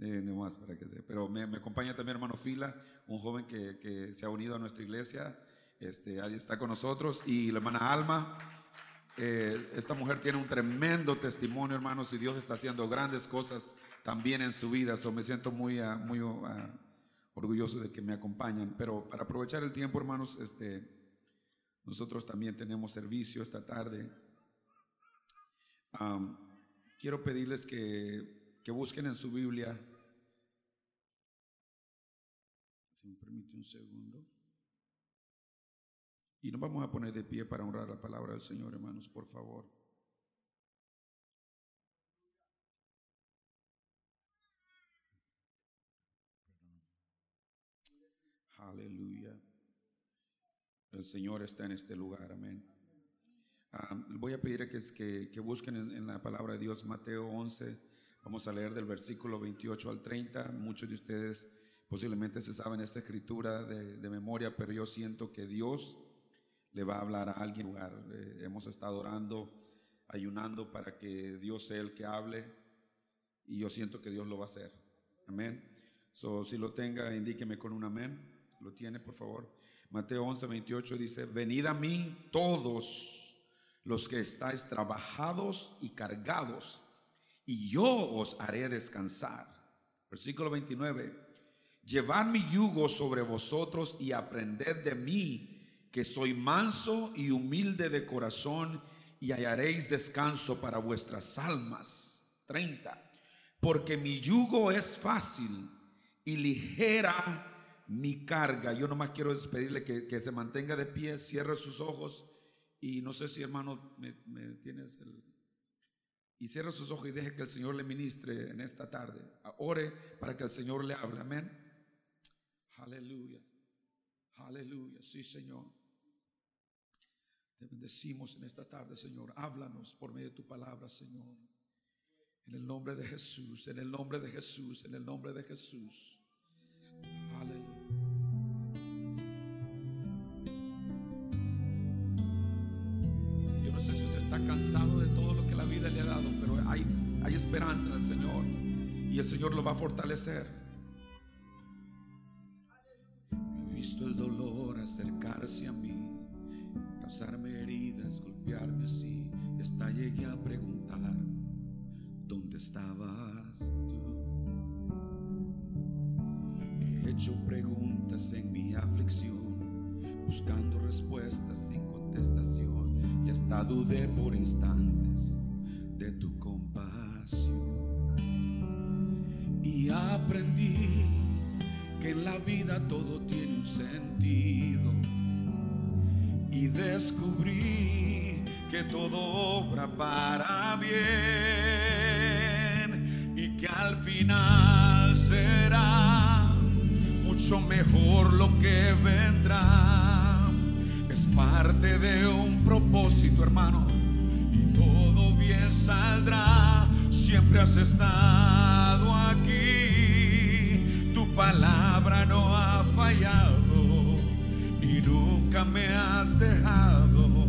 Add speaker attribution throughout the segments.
Speaker 1: Eh, no más para que Pero me, acompaña también hermano Fila, un joven que, que se ha unido a nuestra iglesia. Este, ahí está con nosotros. Y la hermana Alma. Eh, esta mujer tiene un tremendo testimonio, hermanos, y Dios está haciendo grandes cosas también en su vida. So, me siento muy, ah, muy ah, orgulloso de que me acompañan. Pero para aprovechar el tiempo, hermanos, este, nosotros también tenemos servicio esta tarde. Quiero pedirles que, que busquen en su Biblia. Si me permite un segundo. Y nos vamos a poner de pie para honrar la palabra del Señor, hermanos, por favor. Aleluya. El Señor está en este lugar, amén. Ah, voy a pedir que, que, que busquen en, en, la palabra de Dios Mateo 11. Vamos a leer del versículo 28 al 30. Muchos de ustedes posiblemente se saben esta escritura de, de memoria, pero yo siento que Dios le va a hablar a alguien. Eh, hemos estado orando, ayunando para que Dios sea el que hable y yo siento que Dios lo va a hacer. Amén. So, si lo tenga, indíqueme con un amén. Si lo tiene, por favor. Mateo 11, 28 dice, venid a mí todos los que estáis trabajados y cargados, y yo os haré descansar. Versículo 29, llevad mi yugo sobre vosotros y aprended de mí, que soy manso y humilde de corazón, y hallaréis descanso para vuestras almas. 30, porque mi yugo es fácil y ligera mi carga. Yo nomás quiero despedirle que, se mantenga de pie, cierre sus ojos. Y no sé si hermano me, me, tienes el... Y cierre sus ojos y deje que el Señor le ministre en esta tarde. Ore para que el Señor le hable. Amén. Aleluya. Aleluya. Sí, Señor. Te bendecimos en esta tarde, Señor. Háblanos por medio de tu palabra, Señor. En el nombre de Jesús, en el nombre de Jesús, en el nombre de Jesús. Aleluya. Yo no sé si usted está cansado de todo lo que la vida le ha dado, pero hay, esperanza en el Señor y el Señor lo va a fortalecer. Visto el dolor acercarse a mí, causarme heridas, golpearme así. Y hasta llegué a preguntar, ¿dónde estabas tú? He hecho preguntas en mi aflicción, buscando respuestas sin contestación, y hasta dudé por instantes de tu compasión. Y aprendí que en la vida todo tiene un sentido, y descubrí que todo obra para bien, y que al final será mucho mejor lo que vendrá. Es parte de un propósito, hermano, y todo bien saldrá. Siempre has estado palabra no ha fallado y nunca me has dejado.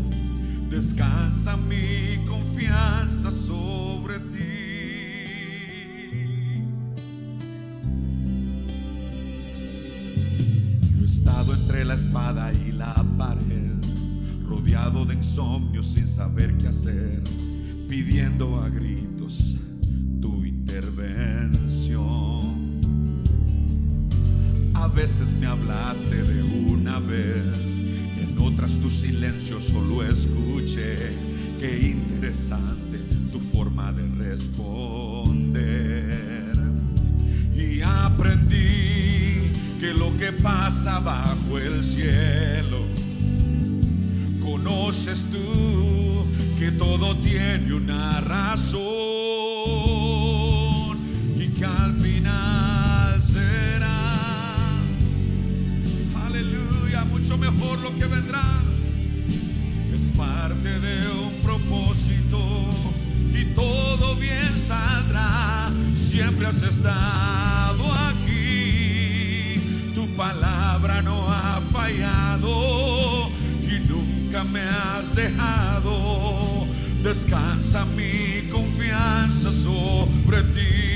Speaker 1: Descansa mi confianza sobre ti. entre la espada y la pared, rodeado de insomnio sin saber qué hacer, pidiendo a me hablaste de una vez, en otras tu silencio solo escuché. Qué interesante tu forma de responder. Y aprendí que lo que pasa bajo el cielo, conoces tú que todo tiene una razón y que al final mejor lo que vendrá. Es parte de un propósito y todo bien saldrá. Siempre has estado aquí tu palabra no ha fallado y nunca me has dejado. Descansa mi confianza sobre ti.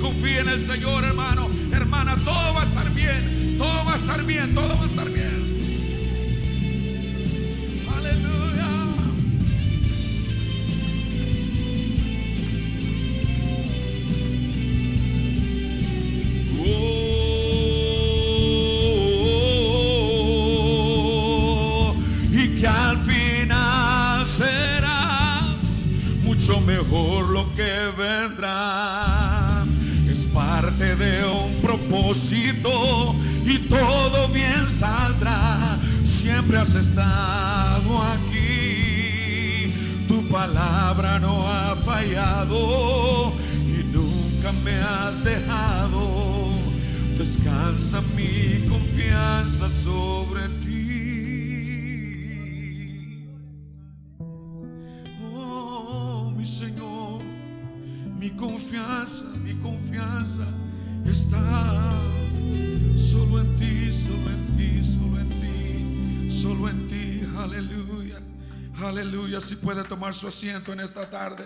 Speaker 1: confíe en el Señor, hermano. Hermana, todo estar bien. Todo va a estar bien. Aleluya. Oh, y que al final será mucho mejor lo que vendrá. Es parte de un propósito y todo bien saldrá. Siempre has estado aquí, tu palabra no ha fallado y nunca me has dejado. Descansa mi confianza sobre ti. Oh, mi Señor, mi confianza, mi confianza está solo en ti, solo en ti, solo en ti, solo en ti. Aleluya, aleluya. Si puede tomar su asiento en esta tarde.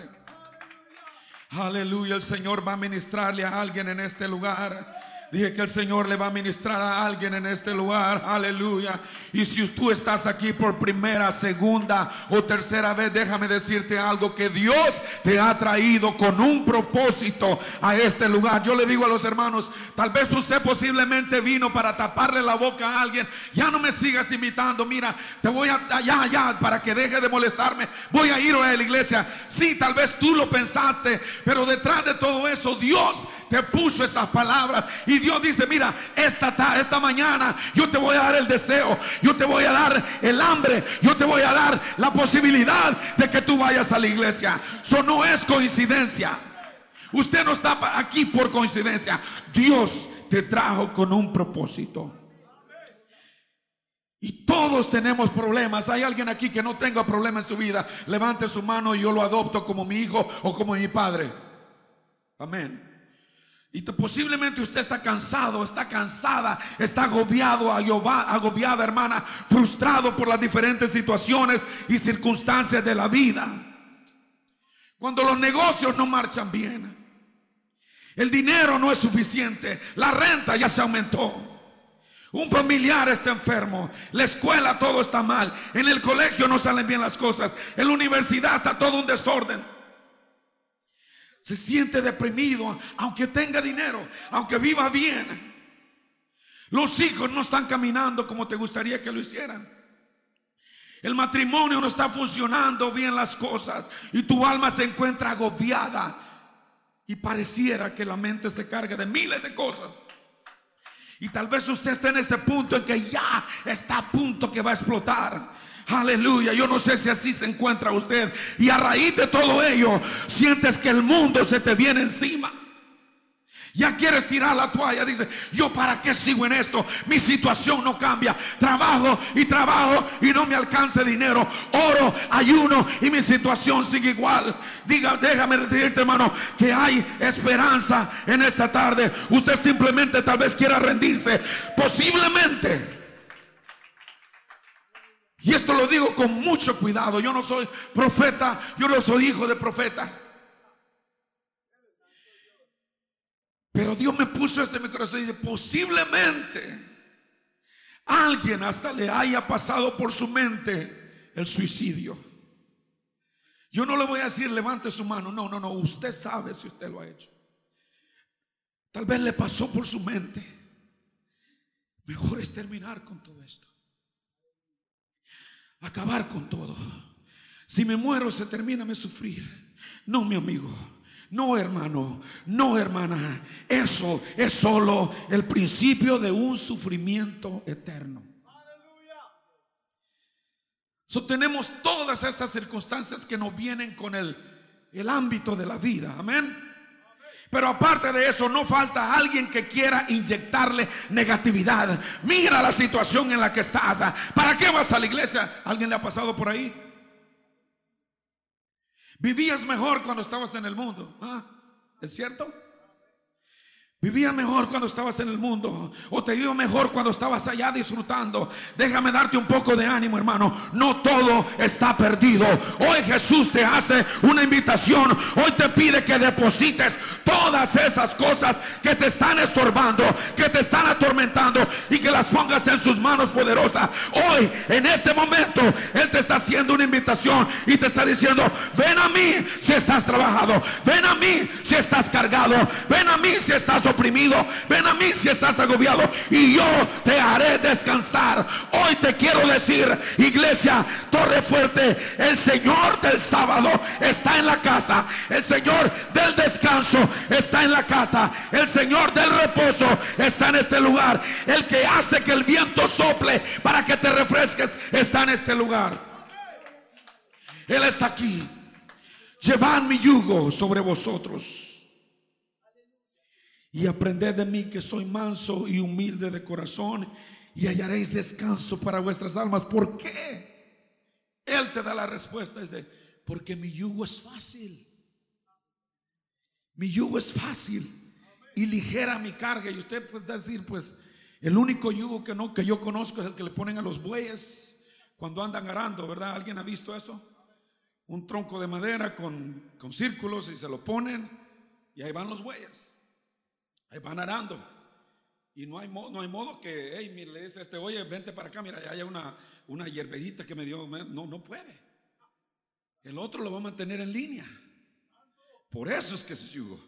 Speaker 1: Aleluya, el Señor va a ministrarle a alguien en este lugar. Dije que el Señor le va a ministrar a alguien en este lugar. Aleluya. Y si tú estás aquí por primera, segunda o tercera vez, déjame decirte algo que Dios te ha traído con un propósito a este lugar. Yo le digo a los hermanos, tal vez usted posiblemente vino para taparle la boca a alguien. Ya no me sigas invitando. Mira, te voy a ya ya para que deje de molestarme. Voy a ir a la iglesia. Sí, tal vez tú lo pensaste, pero detrás de todo eso Dios te puso esas palabras y Dios dice, mira, esta, esta mañana yo te voy a dar el deseo, yo te voy a dar el hambre, yo te voy a dar la posibilidad de que tú vayas a la iglesia. Eso no es coincidencia. Usted no está aquí por coincidencia. Dios te trajo con un propósito. Y todos tenemos problemas. Hay alguien aquí que no tenga problema en su vida. Levante su mano y yo lo adopto como mi hijo o como mi padre. Amén. Y posiblemente usted está cansado, está cansada, está agobiado, agobiada, hermana, frustrado por las diferentes situaciones y circunstancias de la vida. Cuando los negocios no marchan bien, el dinero no es suficiente, la renta ya se aumentó. Un familiar está enfermo, la escuela todo está mal, en el colegio no salen bien las cosas, en la universidad está todo un desorden se siente deprimido, aunque tenga dinero, aunque viva bien. Los hijos no están caminando como te gustaría que lo hicieran. El matrimonio no está funcionando bien las cosas y tu alma se encuentra agobiada y pareciera que la mente se carga de miles de cosas. Y tal vez usted esté en ese punto en que ya está a punto que va a explotar. Aleluya, yo no sé si así se encuentra usted. Y a raíz de todo ello, sientes que el mundo se te viene encima. Ya quieres tirar la toalla, dice, yo para qué sigo en esto, mi situación no cambia, trabajo y trabajo y no me alcanza dinero, oro, ayuno y mi situación sigue igual. Diga, déjame decirte hermano, que hay esperanza en esta tarde. Usted simplemente tal vez quiera rendirse, posiblemente y esto lo digo con mucho cuidado. Yo no soy profeta, yo no soy hijo de profeta. Pero Dios me puso este mi corazón y dice, posiblemente alguien hasta le haya pasado por su mente el suicidio. Yo no le voy a decir levante su mano, no, no, no, usted sabe si usted lo ha hecho. Tal vez le pasó por su mente. Mejor es terminar con todo esto acabar con todo. Si me muero, se termina mi sufrir. No, mi amigo. No, hermano. No, hermana. Eso es solo el principio de un sufrimiento eterno. So, tenemos todas estas circunstancias que nos vienen con el, el ámbito de la vida. Amén. Pero aparte de eso, no falta alguien que quiera inyectarle negatividad. Mira la situación en la que estás. ¿Para qué vas a la iglesia? ¿Alguien le ha pasado por ahí? Vivías mejor cuando estabas en el mundo. ¿Ah? ¿Es cierto? Vivía mejor cuando estabas en el mundo o te iba mejor cuando estabas allá disfrutando. Déjame darte un poco de ánimo, hermano. No todo está perdido. Hoy Jesús te hace una invitación. Hoy te pide que deposites todas esas cosas que te están estorbando, que te están atormentando y que las pongas en sus manos poderosas. Hoy, en este momento, Él te está haciendo una invitación y te está diciendo, ven a mí si estás trabajado, ven a mí si estás cargado, ven a mí si estás oprimido, ven a mí si estás agobiado y yo te haré descansar. Hoy te quiero decir, iglesia, torre fuerte, el Señor del sábado está en la casa, el Señor del descanso está en la casa, el Señor del reposo está en este lugar, el que hace que el viento sople para que te refresques está en este lugar. Él está aquí. Llevad mi yugo sobre vosotros y aprended de mí que soy manso y humilde de corazón y hallaréis descanso para vuestras almas. ¿Por qué? Él te da la respuesta. Dice, porque mi yugo es fácil. Mi yugo es fácil y ligera mi carga. Y usted puede decir, pues, el único yugo que no que yo conozco es el que le ponen a los bueyes cuando andan arando, ¿verdad? ¿Alguien ha visto eso? Un tronco de madera con, con círculos y se lo ponen y ahí van los bueyes. Ahí van arando. Y no hay, no hay modo que, hey, le dice este, oye, vente para acá, mira, hay una, una hierbedita que me dio. No, no puede. El otro lo va a mantener en línea. Por eso es que es yugo.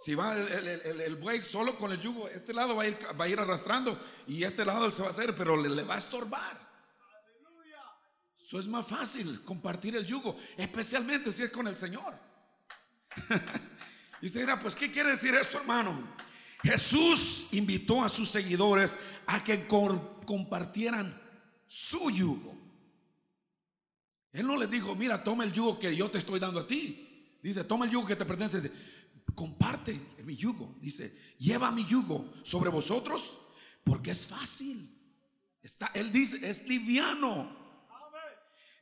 Speaker 1: Si va el, buey solo con el yugo, este lado va a, ir, va a ir arrastrando y este lado se va a hacer, pero le va a estorbar. Eso es más fácil, compartir el yugo, especialmente si es con el Señor. y usted dirá, pues, ¿qué quiere decir esto, hermano? Jesús invitó a sus seguidores a que compartieran su yugo. Él no les dijo, mira, toma el yugo que yo te estoy dando a ti. Dice, toma el yugo que te pertenece. Dice, comparte mi yugo. Dice, lleva mi yugo sobre vosotros porque es fácil. Está, él dice, es liviano.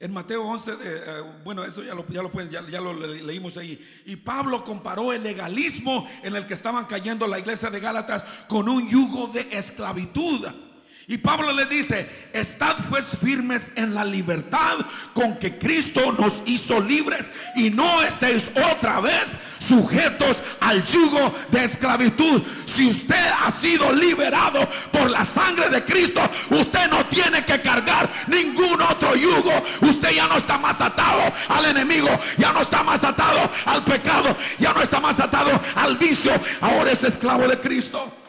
Speaker 1: En Mateo 11, eh, bueno, eso ya lo, ya lo, ya, ya lo leímos ahí. Y Pablo comparó el legalismo en el que estaban cayendo la iglesia de Gálatas con un yugo de esclavitud. Y Pablo le dice, estad pues firmes en la libertad con que Cristo nos hizo libres y no estéis otra vez sujetos al yugo de esclavitud. Si usted ha sido liberado por la sangre de Cristo, usted no tiene que cargar ningún otro yugo. Usted ya no está más atado al enemigo, ya no está más atado al pecado, ya no está más atado al vicio. Ahora es esclavo de Cristo.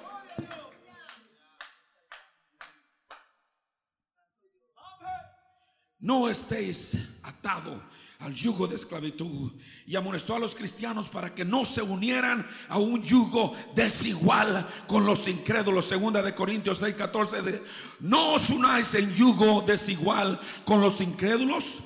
Speaker 1: No estéis atado al yugo de esclavitud. Y amonestó a los cristianos para que no se unieran a un yugo desigual con los incrédulos. Segunda de Corintios 6, 14. De, no os unáis en yugo desigual con los incrédulos.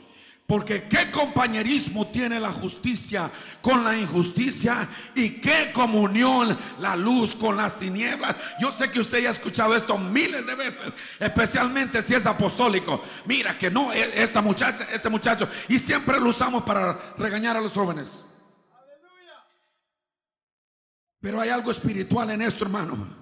Speaker 1: Porque qué compañerismo tiene la justicia con la injusticia y qué comunión la luz con las tinieblas. Yo sé que usted ya ha escuchado esto miles de veces, especialmente si es apostólico. Mira que no, e, esta muchacha, este muchacho, y siempre lo usamos para regañar a los jóvenes. Pero hay algo espiritual en esto, hermano.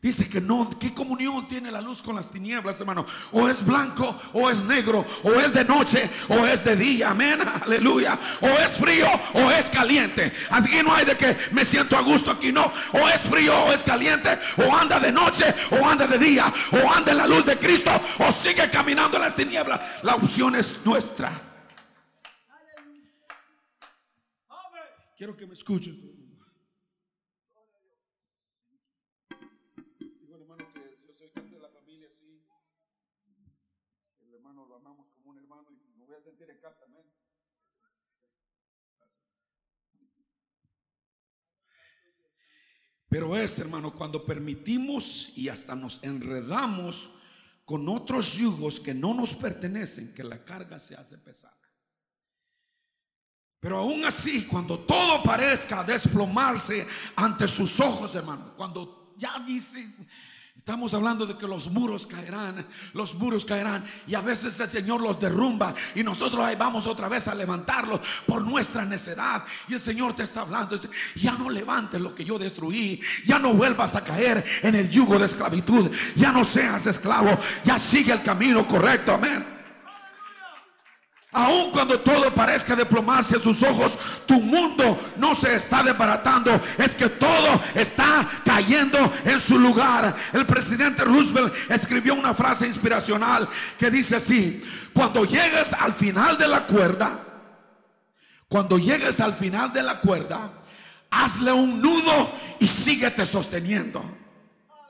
Speaker 1: Dice que no, ¿qué comunión tiene la luz con las tinieblas, hermano? O es blanco, o es negro, o es de noche, o es de día, amén, aleluya. O es frío, o es caliente. Aquí no hay de que me siento a gusto aquí, no. O es frío, o es caliente, o anda de noche, o anda de día, o anda en la luz de Cristo, o sigue caminando en las tinieblas. La opción es nuestra. Quiero que me escuchen. Pero es, hermano, cuando permitimos y hasta nos enredamos con otros yugos que no nos pertenecen, que la carga se hace pesada. Pero aún así, cuando todo parezca desplomarse ante sus ojos, hermano, cuando ya dice, Estamos hablando de que los muros caerán, los muros caerán y a veces el Señor los derrumba y nosotros ahí vamos otra vez a levantarlos por nuestra necedad. Y el Señor te está hablando, ya no levantes lo que yo destruí, ya no vuelvas a caer en el yugo de esclavitud, ya no seas esclavo, ya sigue el camino correcto, amén. Aun cuando todo parezca deplomarse a sus ojos, tu mundo no se está desbaratando. Es que todo está cayendo en su lugar. El presidente Roosevelt escribió una frase inspiracional que dice así, cuando llegues al final de la cuerda, cuando llegues al final de la cuerda, hazle un nudo y síguete sosteniendo.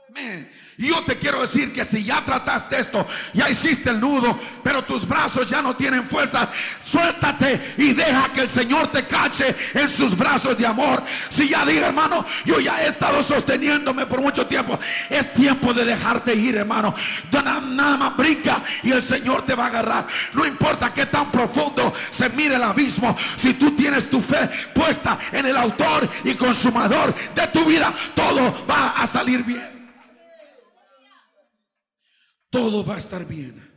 Speaker 1: Amén. Yo te quiero decir que si ya trataste esto, ya hiciste el nudo, pero tus brazos ya no tienen fuerza, suéltate y deja que el Señor te cache en sus brazos de amor. Si ya diga, hermano, yo ya he estado sosteniéndome por mucho tiempo, es tiempo de dejarte ir, hermano. Nada más brinca y el Señor te va a agarrar. No importa qué tan profundo se mire el abismo, si tú tienes tu fe puesta en el autor y consumador de tu vida, todo va a salir bien todo va a estar bien.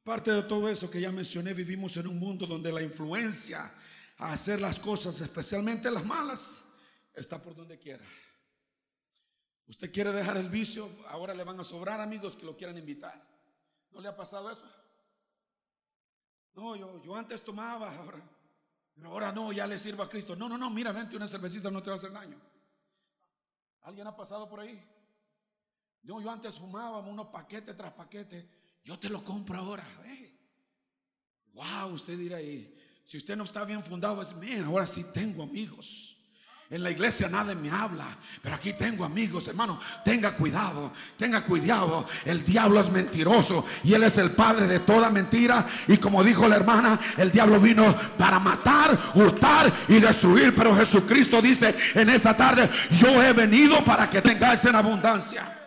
Speaker 1: Aparte de todo eso que ya mencioné, vivimos en un mundo donde la influencia a hacer las cosas, especialmente las malas, está por donde quiera. Usted quiere dejar el vicio, ahora le van a sobrar amigos que lo quieran invitar. ¿No le ha pasado eso? No, yo, yo antes tomaba, ahora, pero ahora no, ya le sirvo a Cristo. No, no, no, mira, vente una cervecita, no te va a hacer daño. ¿Alguien ha pasado por ahí? No, yo antes fumaba unos paquetes tras paquete. Yo te lo compro ahora. Wow, usted dirá ahí. Si usted no está bien fundado, es, mira, ahora sí tengo amigos. En la iglesia nadie me habla, pero aquí tengo amigos, hermano. Tenga cuidado, tenga cuidado. El diablo es mentiroso y él es el padre de toda mentira. Y como dijo la hermana, el diablo vino para matar, hurtar y destruir. Pero Jesucristo dice en esta tarde: Yo he venido para que tengáis en abundancia.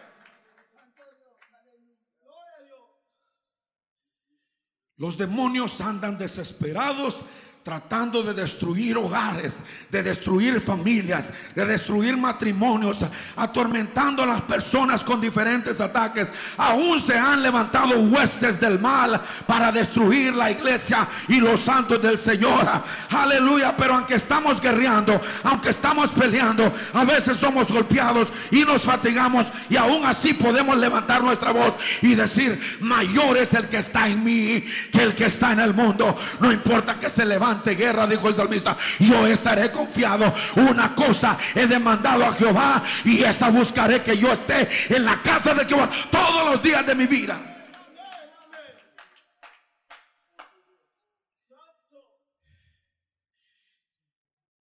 Speaker 1: Los demonios andan desesperados tratando de destruir hogares, de destruir familias, de destruir matrimonios, atormentando a las personas con diferentes ataques. Aún se han levantado huestes del mal para destruir la iglesia y los santos del Señor. Aleluya, pero aunque estamos guerreando, aunque estamos peleando, a veces somos golpeados y nos fatigamos y aún así podemos levantar nuestra voz y decir, mayor es el que está en mí que el que está en el mundo. No importa que se levante guerra, dijo el salmista, yo estaré confiado. Una cosa he demandado a Jehová y esa buscaré que yo esté en la casa de Jehová todos los días de mi vida.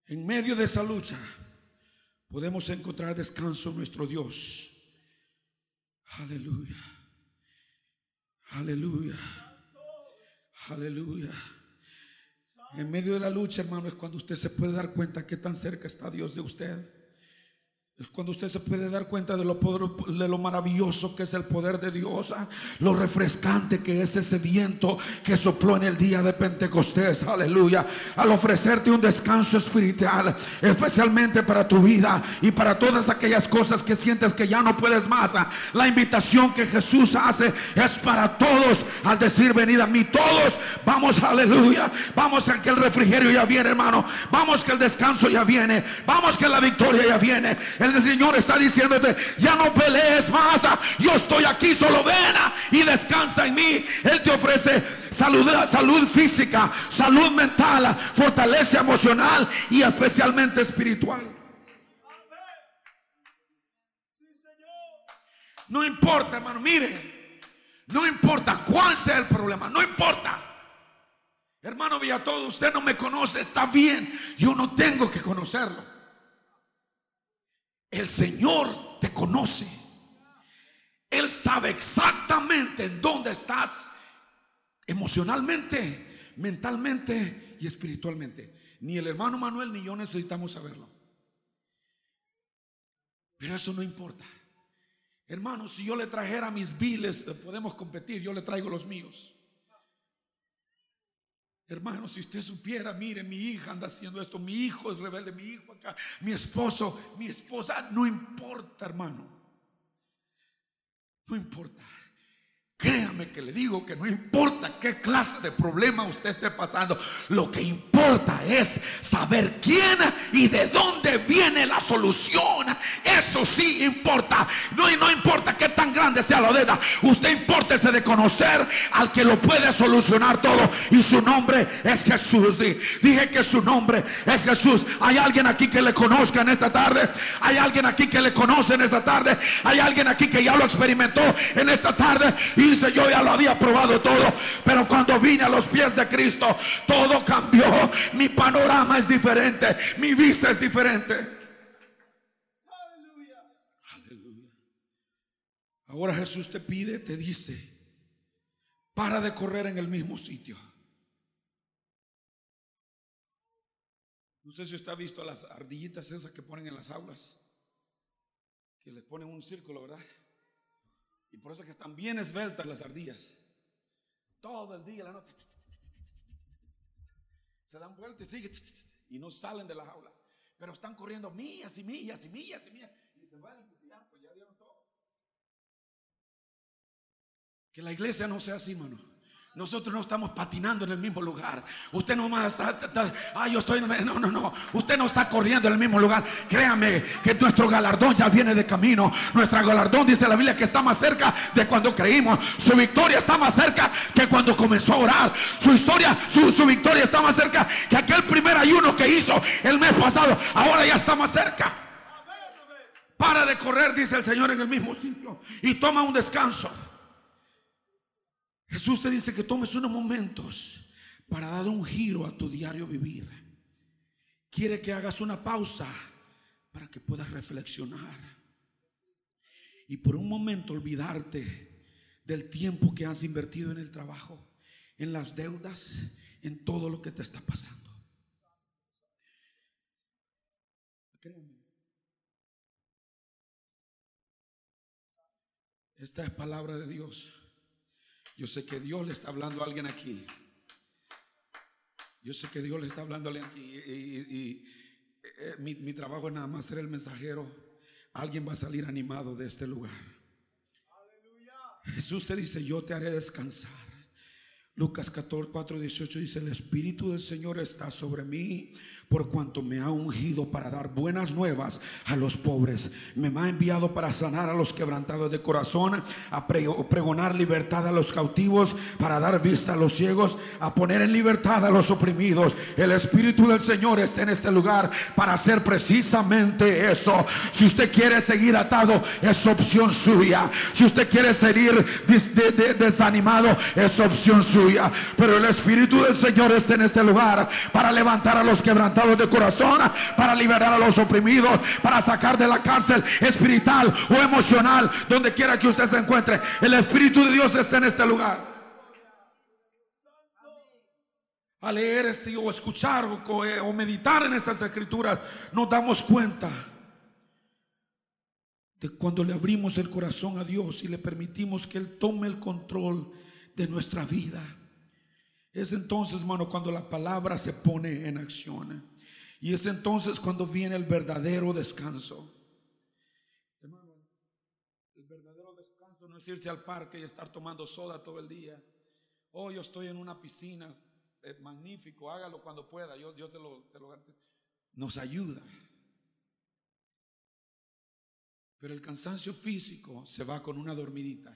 Speaker 1: En medio de esa lucha podemos encontrar descanso nuestro Dios. Aleluya. Aleluya. Aleluya. En medio de la lucha, hermano, es cuando usted se puede dar cuenta que tan cerca está Dios de usted. Cuando usted se puede dar cuenta de lo, de lo maravilloso que es el poder de Dios, ah, lo refrescante que es ese viento que sopló en el día de Pentecostés, aleluya, al ofrecerte un descanso espiritual, especialmente para tu vida y para todas aquellas cosas que sientes que ya no puedes más. Ah. La invitación que Jesús hace es para todos, al decir venid a mí, todos, vamos, aleluya, vamos a que el refrigerio ya viene, hermano, vamos que el descanso ya viene, vamos que la victoria ya viene. El Señor está diciéndote, ya no pelees más, yo estoy aquí, solo ven y descansa en mí. Él te ofrece salud, salud física, salud mental, fortaleza emocional y especialmente espiritual. No importa, hermano, mire, no importa cuál sea el problema, no importa. Hermano todo usted no me conoce, está bien, yo no tengo que conocerlo. El Señor te conoce. Él sabe exactamente en dónde estás emocionalmente, mentalmente y espiritualmente. Ni el hermano Manuel ni yo necesitamos saberlo. Pero eso no importa. Hermano, si yo le trajera mis biles, podemos competir, yo le traigo los míos. Hermano, si usted supiera, mire, mi hija anda haciendo esto, mi hijo es rebelde, mi hijo acá, mi esposo, mi esposa, no importa, hermano. No importa. Créame que le digo que no importa qué clase de problema usted esté pasando, lo que importa es saber quién y de dónde viene la solución. Eso sí importa. No, no importa qué tan grande sea la deuda, usted importese de conocer al que lo puede solucionar todo. Y su nombre es Jesús. Dije que su nombre es Jesús. Hay alguien aquí que le conozca en esta tarde. Hay alguien aquí que le conoce en esta tarde. Hay alguien aquí que ya lo experimentó en esta tarde. Y dice, yo ya lo había probado todo, pero cuando vine a los pies de Cristo, todo cambió. Mi panorama es diferente, mi vista es diferente. Ahora Jesús te pide, te dice, para de correr en el mismo sitio. No sé si usted ha visto las ardillitas esas que ponen en las aulas, que les ponen un círculo, ¿verdad? Y por eso es que están bien esbeltas las ardillas. Todo el día, la noche. Se dan vueltas y siguen. Y no salen de la jaula. Pero están corriendo millas y millas y millas y millas. Y se van pues ya dieron todo. Que la iglesia no sea así, mano. Nosotros no estamos patinando en el mismo lugar. Usted no más está, ah, yo estoy, no, no, no. Usted no está corriendo en el mismo lugar. Créame que nuestro galardón ya viene de camino. Nuestro galardón dice la Biblia que está más cerca de cuando creímos. Su victoria está más cerca que cuando comenzó a orar. Su historia, su, su victoria está más cerca que aquel primer ayuno que hizo el mes pasado. Ahora ya está más cerca. Para de correr, dice el Señor en el mismo sitio. Y toma un descanso. Jesús te dice que tomes unos momentos para dar un giro a tu diario vivir. Quiere que hagas una pausa para que puedas reflexionar. Y por un momento olvidarte del tiempo que has invertido en el trabajo, en las deudas, en todo lo que te está pasando. Esta es palabra de Dios. Yo sé que Dios le está hablando a alguien aquí. Yo sé que Dios le está hablando a alguien aquí. Y, eh, mi, trabajo es nada más ser el mensajero. Alguien va a salir animado de este lugar. Jesús te dice, yo te haré descansar. Lucas 14, 4, 18 dice, el Espíritu del Señor está sobre mí por cuanto me ha ungido para dar buenas nuevas a los pobres. Me ha enviado para sanar a los quebrantados de corazón, a pregonar libertad a los cautivos, para dar vista a los ciegos, a poner en libertad a los oprimidos. El Espíritu del Señor está en este lugar para hacer precisamente eso. Si usted quiere seguir atado, es opción suya. Si usted quiere seguir desanimado, es opción suya. Pero el Espíritu del Señor está en este lugar para levantar a los quebrantados de corazón, para liberar a los oprimidos, para sacar de la cárcel espiritual o emocional, donde quiera que usted se encuentre. El Espíritu de Dios está en este lugar. A leer este o escuchar o, eh, o meditar en estas escrituras, nos damos cuenta de cuando le abrimos el corazón a Dios y le permitimos que Él tome el control de nuestra vida. Es entonces, hermano, cuando la palabra se pone en acción. Y es entonces cuando viene el verdadero descanso. Hermano, el verdadero descanso no es irse al parque y estar tomando soda todo el día. Oh, yo estoy en una piscina, es magnífico, hágalo cuando pueda. Yo, yo se lo, nos ayuda. Pero el cansancio físico se va con una dormidita.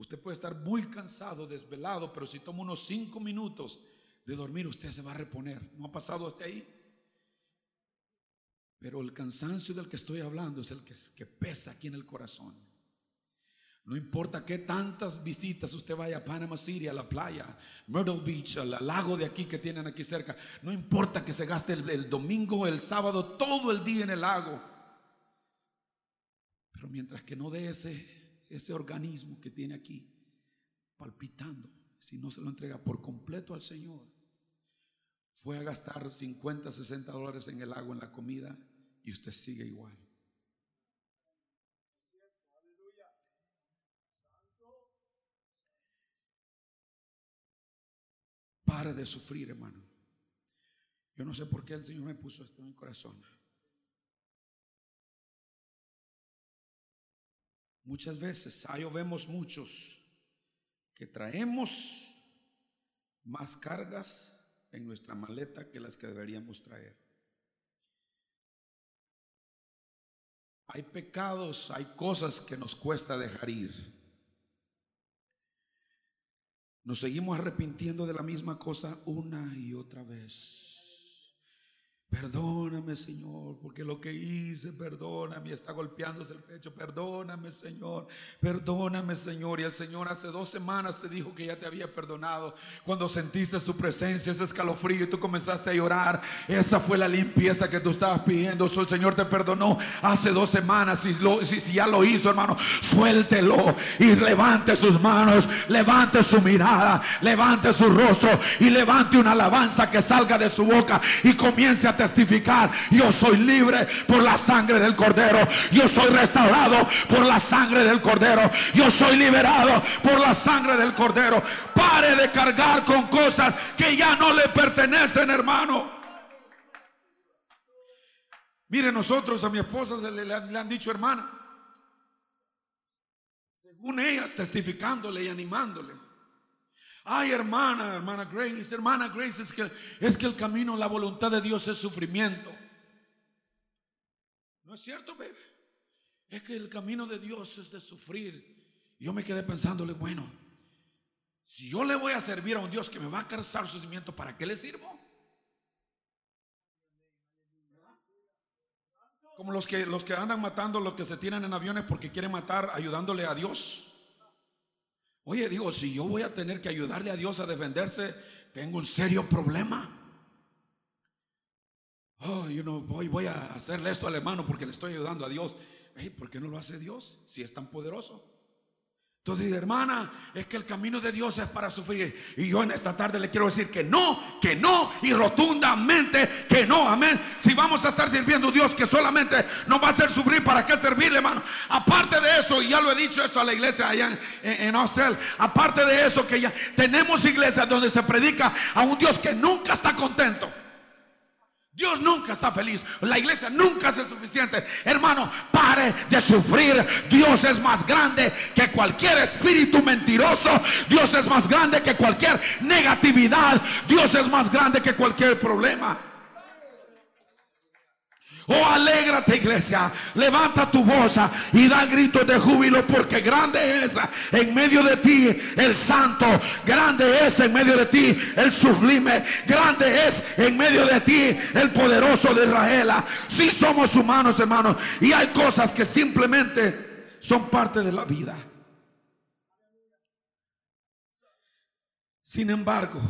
Speaker 1: Usted puede estar muy cansado, desvelado, pero si toma unos cinco minutos de dormir, usted se va a reponer. ¿No ha pasado hasta ahí? Pero el cansancio del que estoy hablando es el que, pesa aquí en el corazón. No importa qué tantas visitas usted vaya a Panama City, a la playa, Myrtle Beach, al lago de aquí que tienen aquí cerca. No importa que se gaste el, el domingo, el sábado, todo el día en el lago. Pero mientras que no dé ese, ese organismo que tiene aquí palpitando, si no se lo entrega por completo al Señor, fue a gastar 50, 60 dólares en el agua, en la comida, y usted sigue igual. Pare de sufrir, hermano. Yo no sé por qué el Señor me puso esto en el corazón. Muchas veces, ahí vemos muchos que traemos más cargas en nuestra maleta que las que deberíamos traer. Hay pecados, hay cosas que nos cuesta dejar ir. Nos seguimos arrepintiendo de la misma cosa una y otra vez. Perdóname, Señor, porque lo que hice, perdóname, está golpeándose el pecho, perdóname, Señor, perdóname, Señor. Y el Señor hace dos semanas te dijo que ya te había perdonado. Cuando sentiste su presencia, ese escalofrío y tú comenzaste a llorar, esa fue la limpieza que tú estabas pidiendo. el Señor te perdonó hace dos semanas. Si, si, si ya lo hizo, hermano, suéltelo y levante sus manos, levante su mirada, levante su rostro y levante una alabanza que salga de su boca y comience a testificar, yo soy libre por la sangre del cordero, yo soy restaurado por la sangre del cordero, yo soy liberado por la sangre del cordero. Pare de cargar con cosas que ya no le pertenecen, hermano. Mire, nosotros a mi esposa le, le han dicho hermana, según ellas testificándole y animándole. Ay, hermana, hermana Grace, hermana Grace, es que, es que el camino, la voluntad de Dios es sufrimiento. ¿No es cierto, bebé? Es que el camino de Dios es de sufrir. Yo me quedé pensándole, bueno, si yo le voy a servir a un Dios que me va a causar sufrimiento, ¿para qué le sirvo? Como los que, los que andan matando, los que se tiran en aviones porque quieren matar, ayudándole a Dios. Oye, digo, si yo voy a tener que ayudarle a Dios a defenderse, tengo un serio problema. Oh, yo no voy, a hacerle esto al hermano porque le estoy ayudando a Dios. ¿Por qué no lo hace Dios si es tan poderoso? Entonces, hermana, es que el camino de Dios es para sufrir. Y yo en esta tarde le quiero decir que no, que no, y rotundamente que no, amén. Si vamos a estar sirviendo a Dios que solamente nos va a hacer sufrir, ¿para qué servirle, hermano? Aparte de eso, y ya lo he dicho esto a la iglesia allá en, en, Austria, aparte de eso, que ya tenemos iglesias donde se predica a un Dios que nunca está contento. Dios nunca está feliz. La iglesia nunca hace suficiente. Hermano, pare de sufrir. Dios es más grande que cualquier espíritu mentiroso. Dios es más grande que cualquier negatividad. Dios es más grande que cualquier problema. Oh, alégrate iglesia, levanta tu voz y da gritos de júbilo porque grande es en medio de ti el santo, grande es en medio de ti el sublime, grande es en medio de ti el poderoso de Israel. Si somos humanos hermanos y hay cosas que simplemente son parte de la vida. Sin embargo,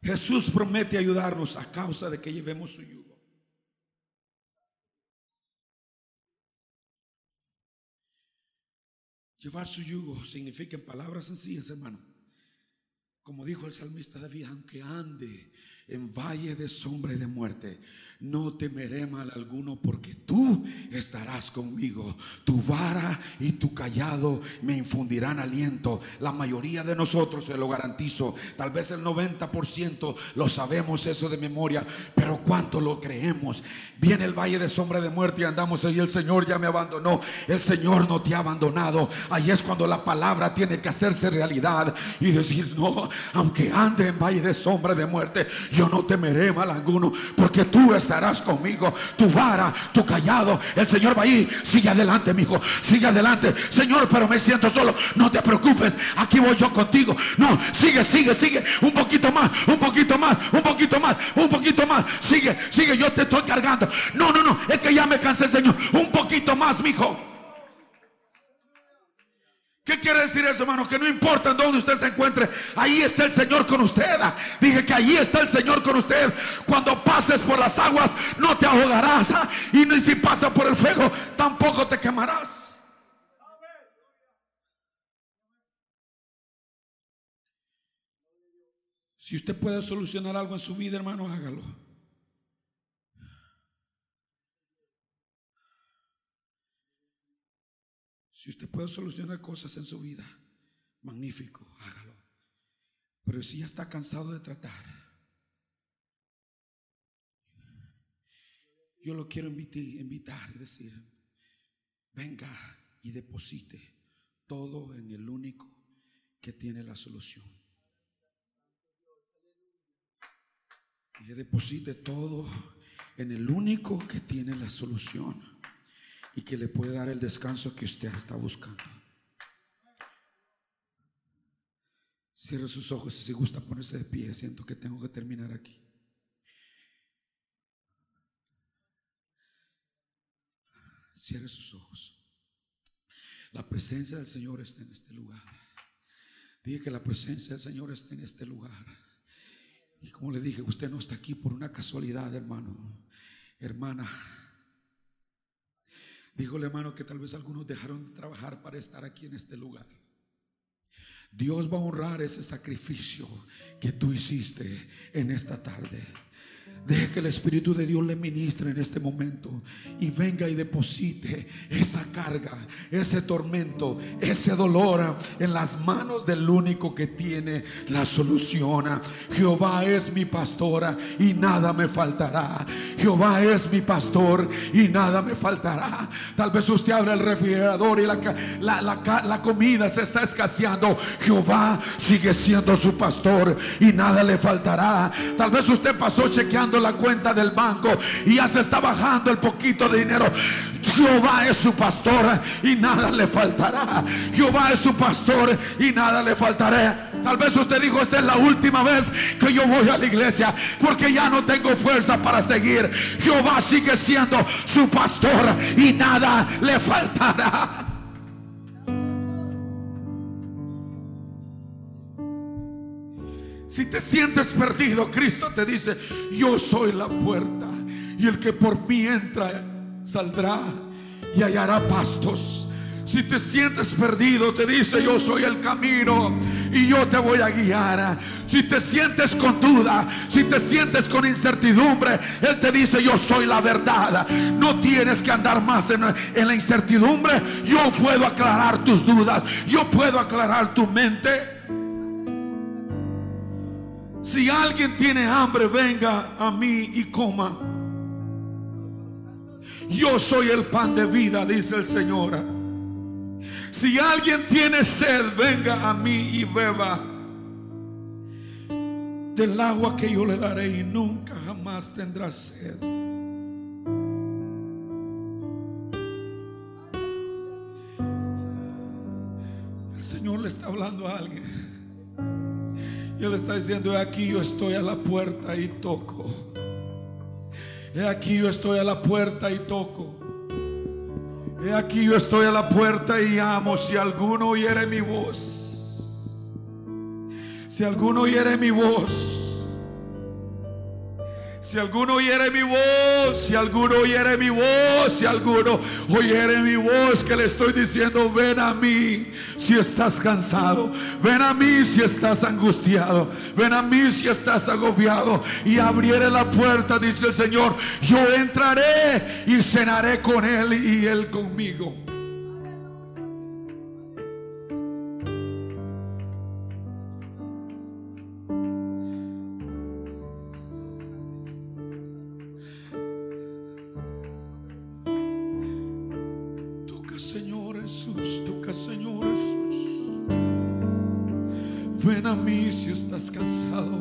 Speaker 1: Jesús promete ayudarnos a causa de que llevemos su yugo. Llevar su yugo significa en palabras sencillas, hermano. Como dijo el salmista David, aunque ande en valle de sombra y de muerte, no temeré mal alguno porque tú estarás conmigo. Tu vara y tu callado me infundirán aliento. La mayoría de nosotros, se lo garantizo, tal vez el 90% lo sabemos eso de memoria, pero ¿cuánto lo creemos? Viene el valle de sombra de muerte y andamos ahí, el Señor ya me abandonó. El Señor no te ha abandonado. Ahí es cuando la palabra tiene que hacerse realidad y decir, no, aunque ande en valle de sombra de muerte, yo no temeré mal alguno porque tú estarás conmigo. Tu vara, tu callado. El Señor va ahí. Sigue adelante, mi hijo. Sigue adelante. Señor, pero me siento solo. No te preocupes. Aquí voy yo contigo. No, sigue, sigue, sigue. Un poquito más, un poquito más, un poquito más, un poquito más. Sigue, sigue. Yo te estoy cargando. No, no, no. Es que ya me cansé, Señor. Un poquito más, mi hijo. ¿Qué quiere decir eso, hermano? Que no importa en dónde usted se encuentre, ahí está el Señor con usted. Dije que ahí está el Señor con usted. Cuando pases por las aguas, no te ahogarás. Y si pasas por el fuego, tampoco te quemarás. Si usted puede solucionar algo en su vida, hermano, hágalo. Si usted puede solucionar cosas en su vida, magnífico, hágalo. Pero si ya está cansado de tratar, yo lo quiero invitar y decir, venga y deposite todo en el único que tiene la solución. Y deposite todo en el único que tiene la solución y que le puede dar el descanso que usted está buscando. Cierre sus ojos y si gusta ponerse de pie, siento que tengo que terminar aquí. Cierre sus ojos. La presencia del Señor está en este lugar. Dije que la presencia del Señor está en este lugar. Y como le dije, usted no está aquí por una casualidad, hermano, hermana. Díjole, hermano, que tal vez algunos dejaron de trabajar para estar aquí en este lugar. Dios va a honrar ese sacrificio que tú hiciste en esta tarde. Deje que el Espíritu de Dios le ministre en este momento y venga y deposite esa carga, ese tormento, ese dolor en las manos del único que tiene la solución. Jehová es mi pastora y nada me faltará. Jehová es mi pastor y nada me faltará. Tal vez usted abre el refrigerador y la, la comida se está escaseando. Jehová sigue siendo su pastor y nada le faltará. Tal vez usted pasó chequeando la cuenta del banco y ya se está bajando el poquito de dinero. Jehová es su pastor y nada le faltará. Jehová es su pastor y nada le faltará. Tal vez usted dijo, esta es la última vez que yo voy a la iglesia porque ya no tengo fuerza para seguir. Jehová sigue siendo su pastor y nada le faltará. Si te sientes perdido, Cristo te dice, yo soy la puerta. Y el que por mí entra, saldrá y hallará pastos. Si te sientes perdido, te dice, yo soy el camino y yo te voy a guiar. Si te sientes con duda, si te sientes con incertidumbre, Él te dice, yo soy la verdad. No tienes que andar más en, en la incertidumbre. Yo puedo aclarar tus dudas. Yo puedo aclarar tu mente. Si alguien tiene hambre, venga a mí y coma. Yo soy el pan de vida, dice el Señor. Si alguien tiene sed, venga a mí y beba del agua que yo le daré y nunca jamás tendrá sed. El Señor le está hablando a alguien. Y Él está diciendo, he aquí yo estoy a la puerta y toco. He aquí yo estoy a la puerta y toco. He aquí yo estoy a la puerta y amo. Si alguno oyere mi voz. Si alguno oyere mi voz si alguno oyere mi voz, si alguno oyere mi voz, si alguno oyere mi voz que le estoy diciendo, ven a mí si estás cansado, ven a mí si estás angustiado, ven a mí si estás agobiado y abriere la puerta, dice el Señor, yo entraré y cenaré con él y él conmigo. Cansado.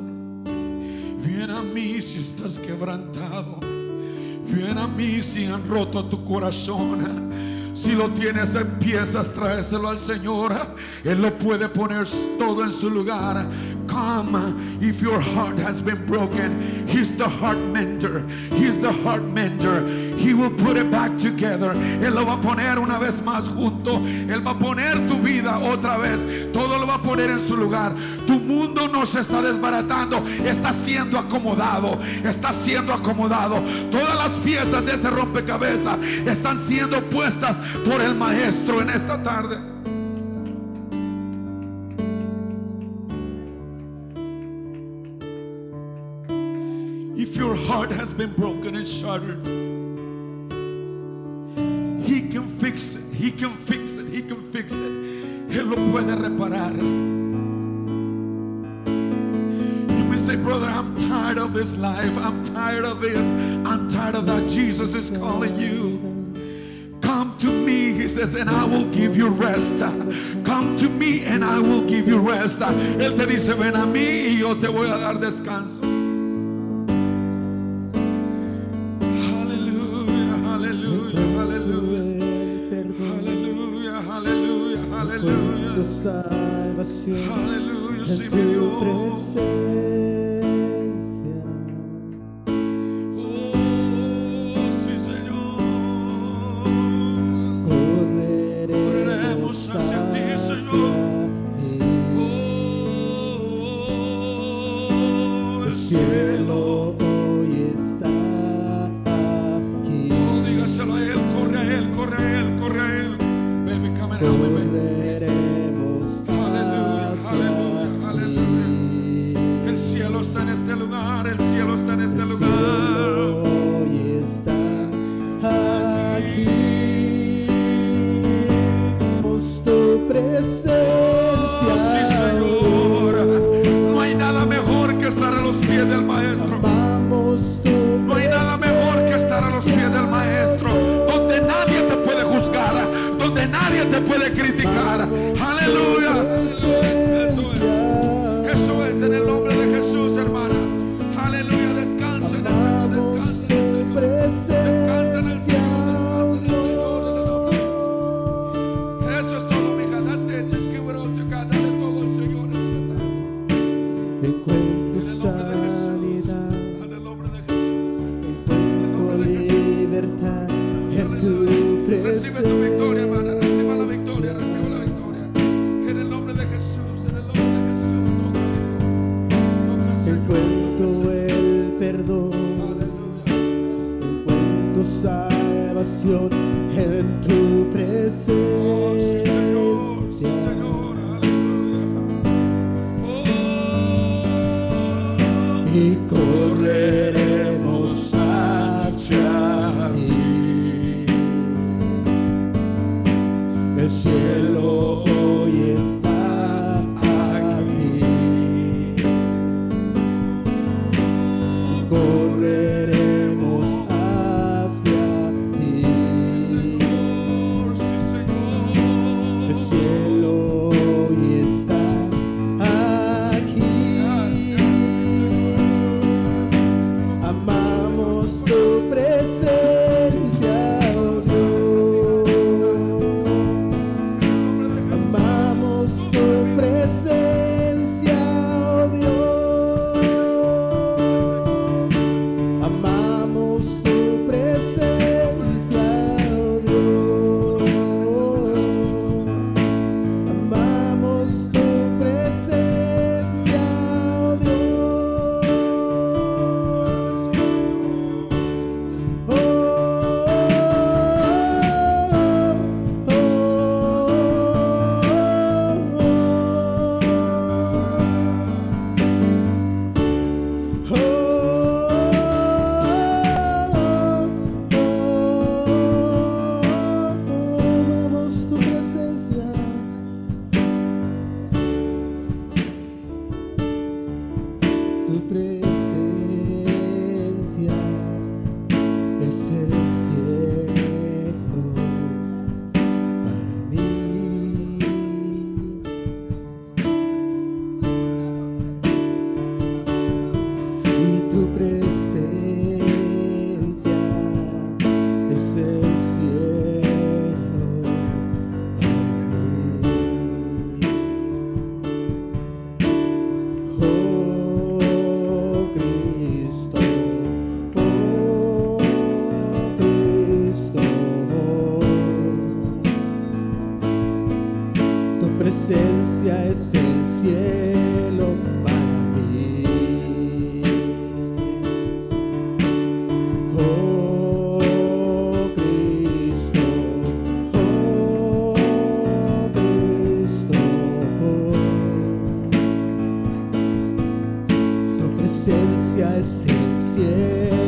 Speaker 1: Viene a mí si estás quebrantado. Viene a mí si han roto tu corazón. Si lo tienes en piezas, tráeselo al Señor. Él lo puede poner todo en su lugar. If your heart has been broken. He's the heart mender. He's the heart mender. He will put it back together. Él lo va a poner una vez más junto. Él va a poner tu vida otra vez. Todo lo va a poner en su lugar. Tu mundo no se está desbaratando. Está siendo acomodado. Está siendo acomodado. Todas las piezas de ese rompecabezas están siendo puestas por el maestro en esta tarde. heart has been broken and shattered, He can fix it. He can fix it. He can fix it. Él lo puede reparar. You may say, brother, I'm tired of this life. I'm tired of this. I'm tired of that. Jesus is calling you. Come to me, he says, and I will give you rest. Come to me and I will give you rest. Él te dice, ven a mí y yo te voy a dar descanso. Aleluia. Quando
Speaker 2: eu
Speaker 1: saiba, Senhor,
Speaker 2: Aleluia,
Speaker 1: Senhor.
Speaker 2: tua.
Speaker 1: acima
Speaker 2: do. cielo.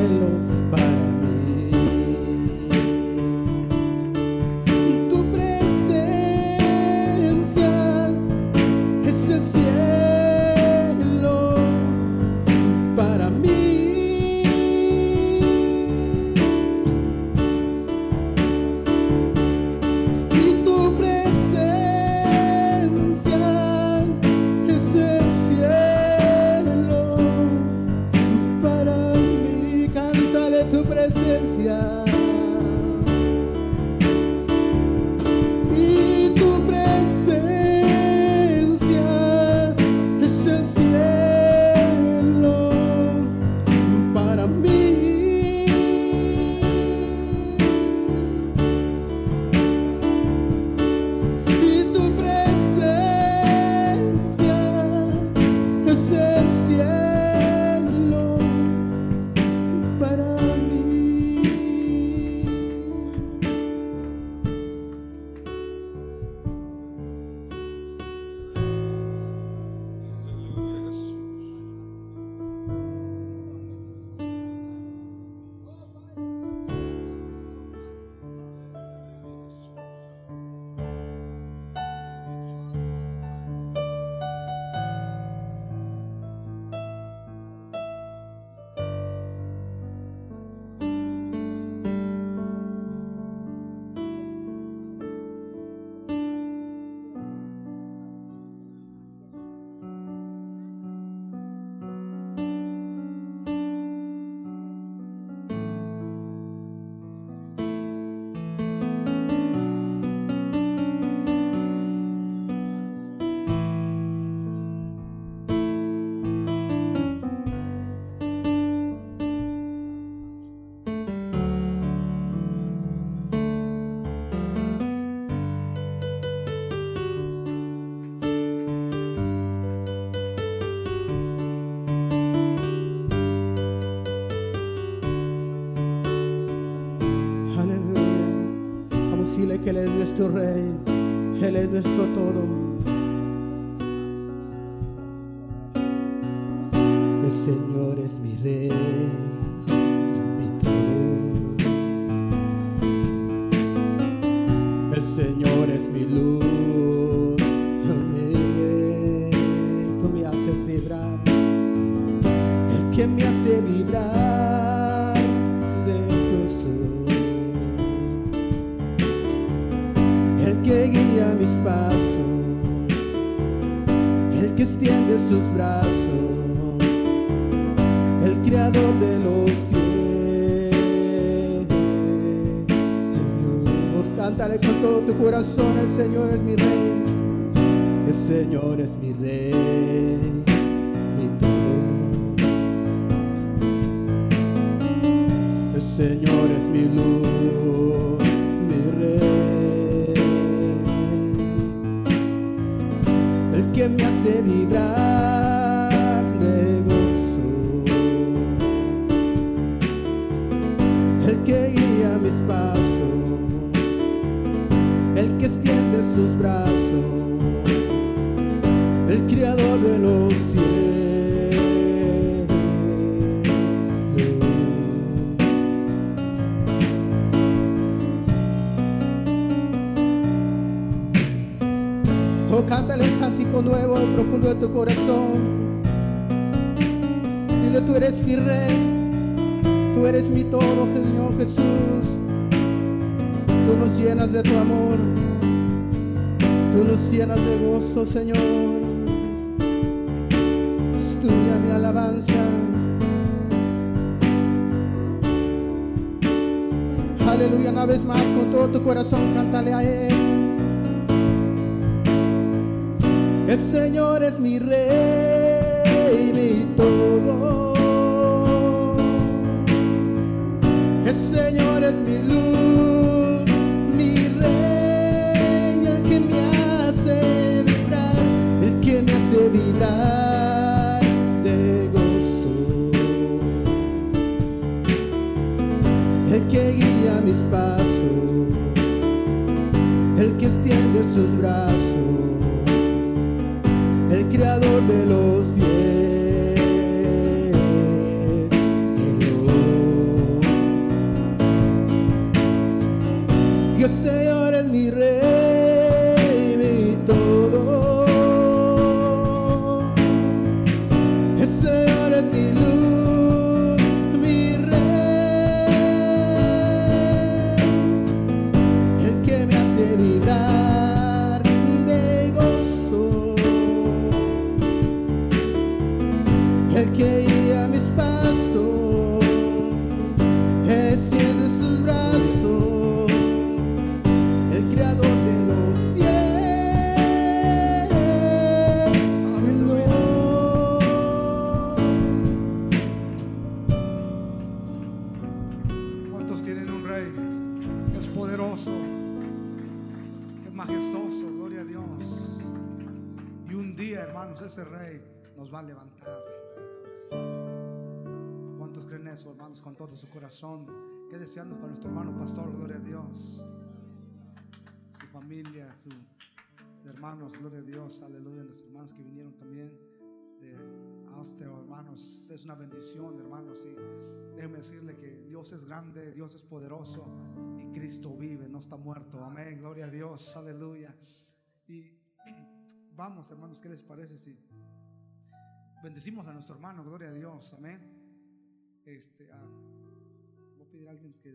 Speaker 2: Nuestro Rey. Él es nuestro todo. Que extiende sus brazos, el creador de los cielos. Cántale con todo tu corazón, el Señor es mi rey, el Señor es mi rey, mi todo. El Señor es mi luz, que me hace vibrar de gozo. El que guía mis pasos. El que extiende sus brazos. El creador de los cielos. Nuevo en profundo de tu corazón. Dile, tú eres mi rey, tú eres mi todo, Señor Jesús. Tú nos llenas de tu amor, tú nos llenas de gozo, Señor. Es tuya mi alabanza. Aleluya, una vez más con todo tu corazón, cántale a Él. El Señor es mi rey, mi todo. El Señor es mi luz, mi rey, el que me hace vibrar, el que me hace vibrar de gozo. El que guía mis pasos, el que extiende sus brazos creador de los es
Speaker 3: poderoso, es majestuoso, gloria a Dios. Y un día, hermanos, ese rey nos va a levantar. ¿Cuántos creen eso, hermanos, con todo su corazón? ¿Qué deseando para nuestro hermano pastor? Gloria a Dios. Su familia, su- sus hermanos, gloria a Dios, aleluya. Los hermanos que vinieron también de Austria, hermanos, es una bendición, hermanos. Y déjeme decirle que Dios es grande, Dios es poderoso Cristo vive, no está muerto. Amén, gloria a Dios, aleluya. Y vamos, hermanos, ¿qué les parece si bendecimos a nuestro hermano? Gloria a Dios, amén. Este, ah, voy a pedir a alguien que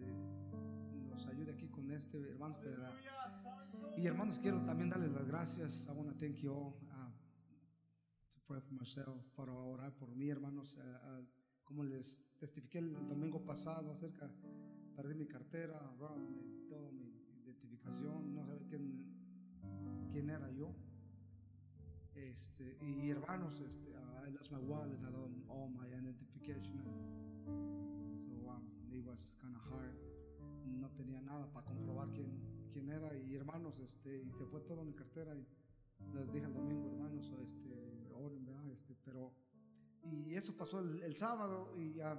Speaker 3: nos ayude aquí con este, hermanos. y hermanos, quiero también darles las gracias. I want to thank you all. uh, to pray for myself, para orar por mí, hermanos. Uh, uh, como les testifiqué el domingo pasado acerca, perdí mi cartera, robaron mi- toda mi identificación, no sabía quién, quién era yo. Este, y hermanos, este, uh, I lost my wallet and all- all my identification. So um, it was kind of hard. No tenía nada para comprobar quién, quién era. Y hermanos, este, y se fue toda mi cartera. Y les dije el domingo, hermanos, este, oren, ¿verdad? Este, pero, y eso pasó el, el sábado. Y ya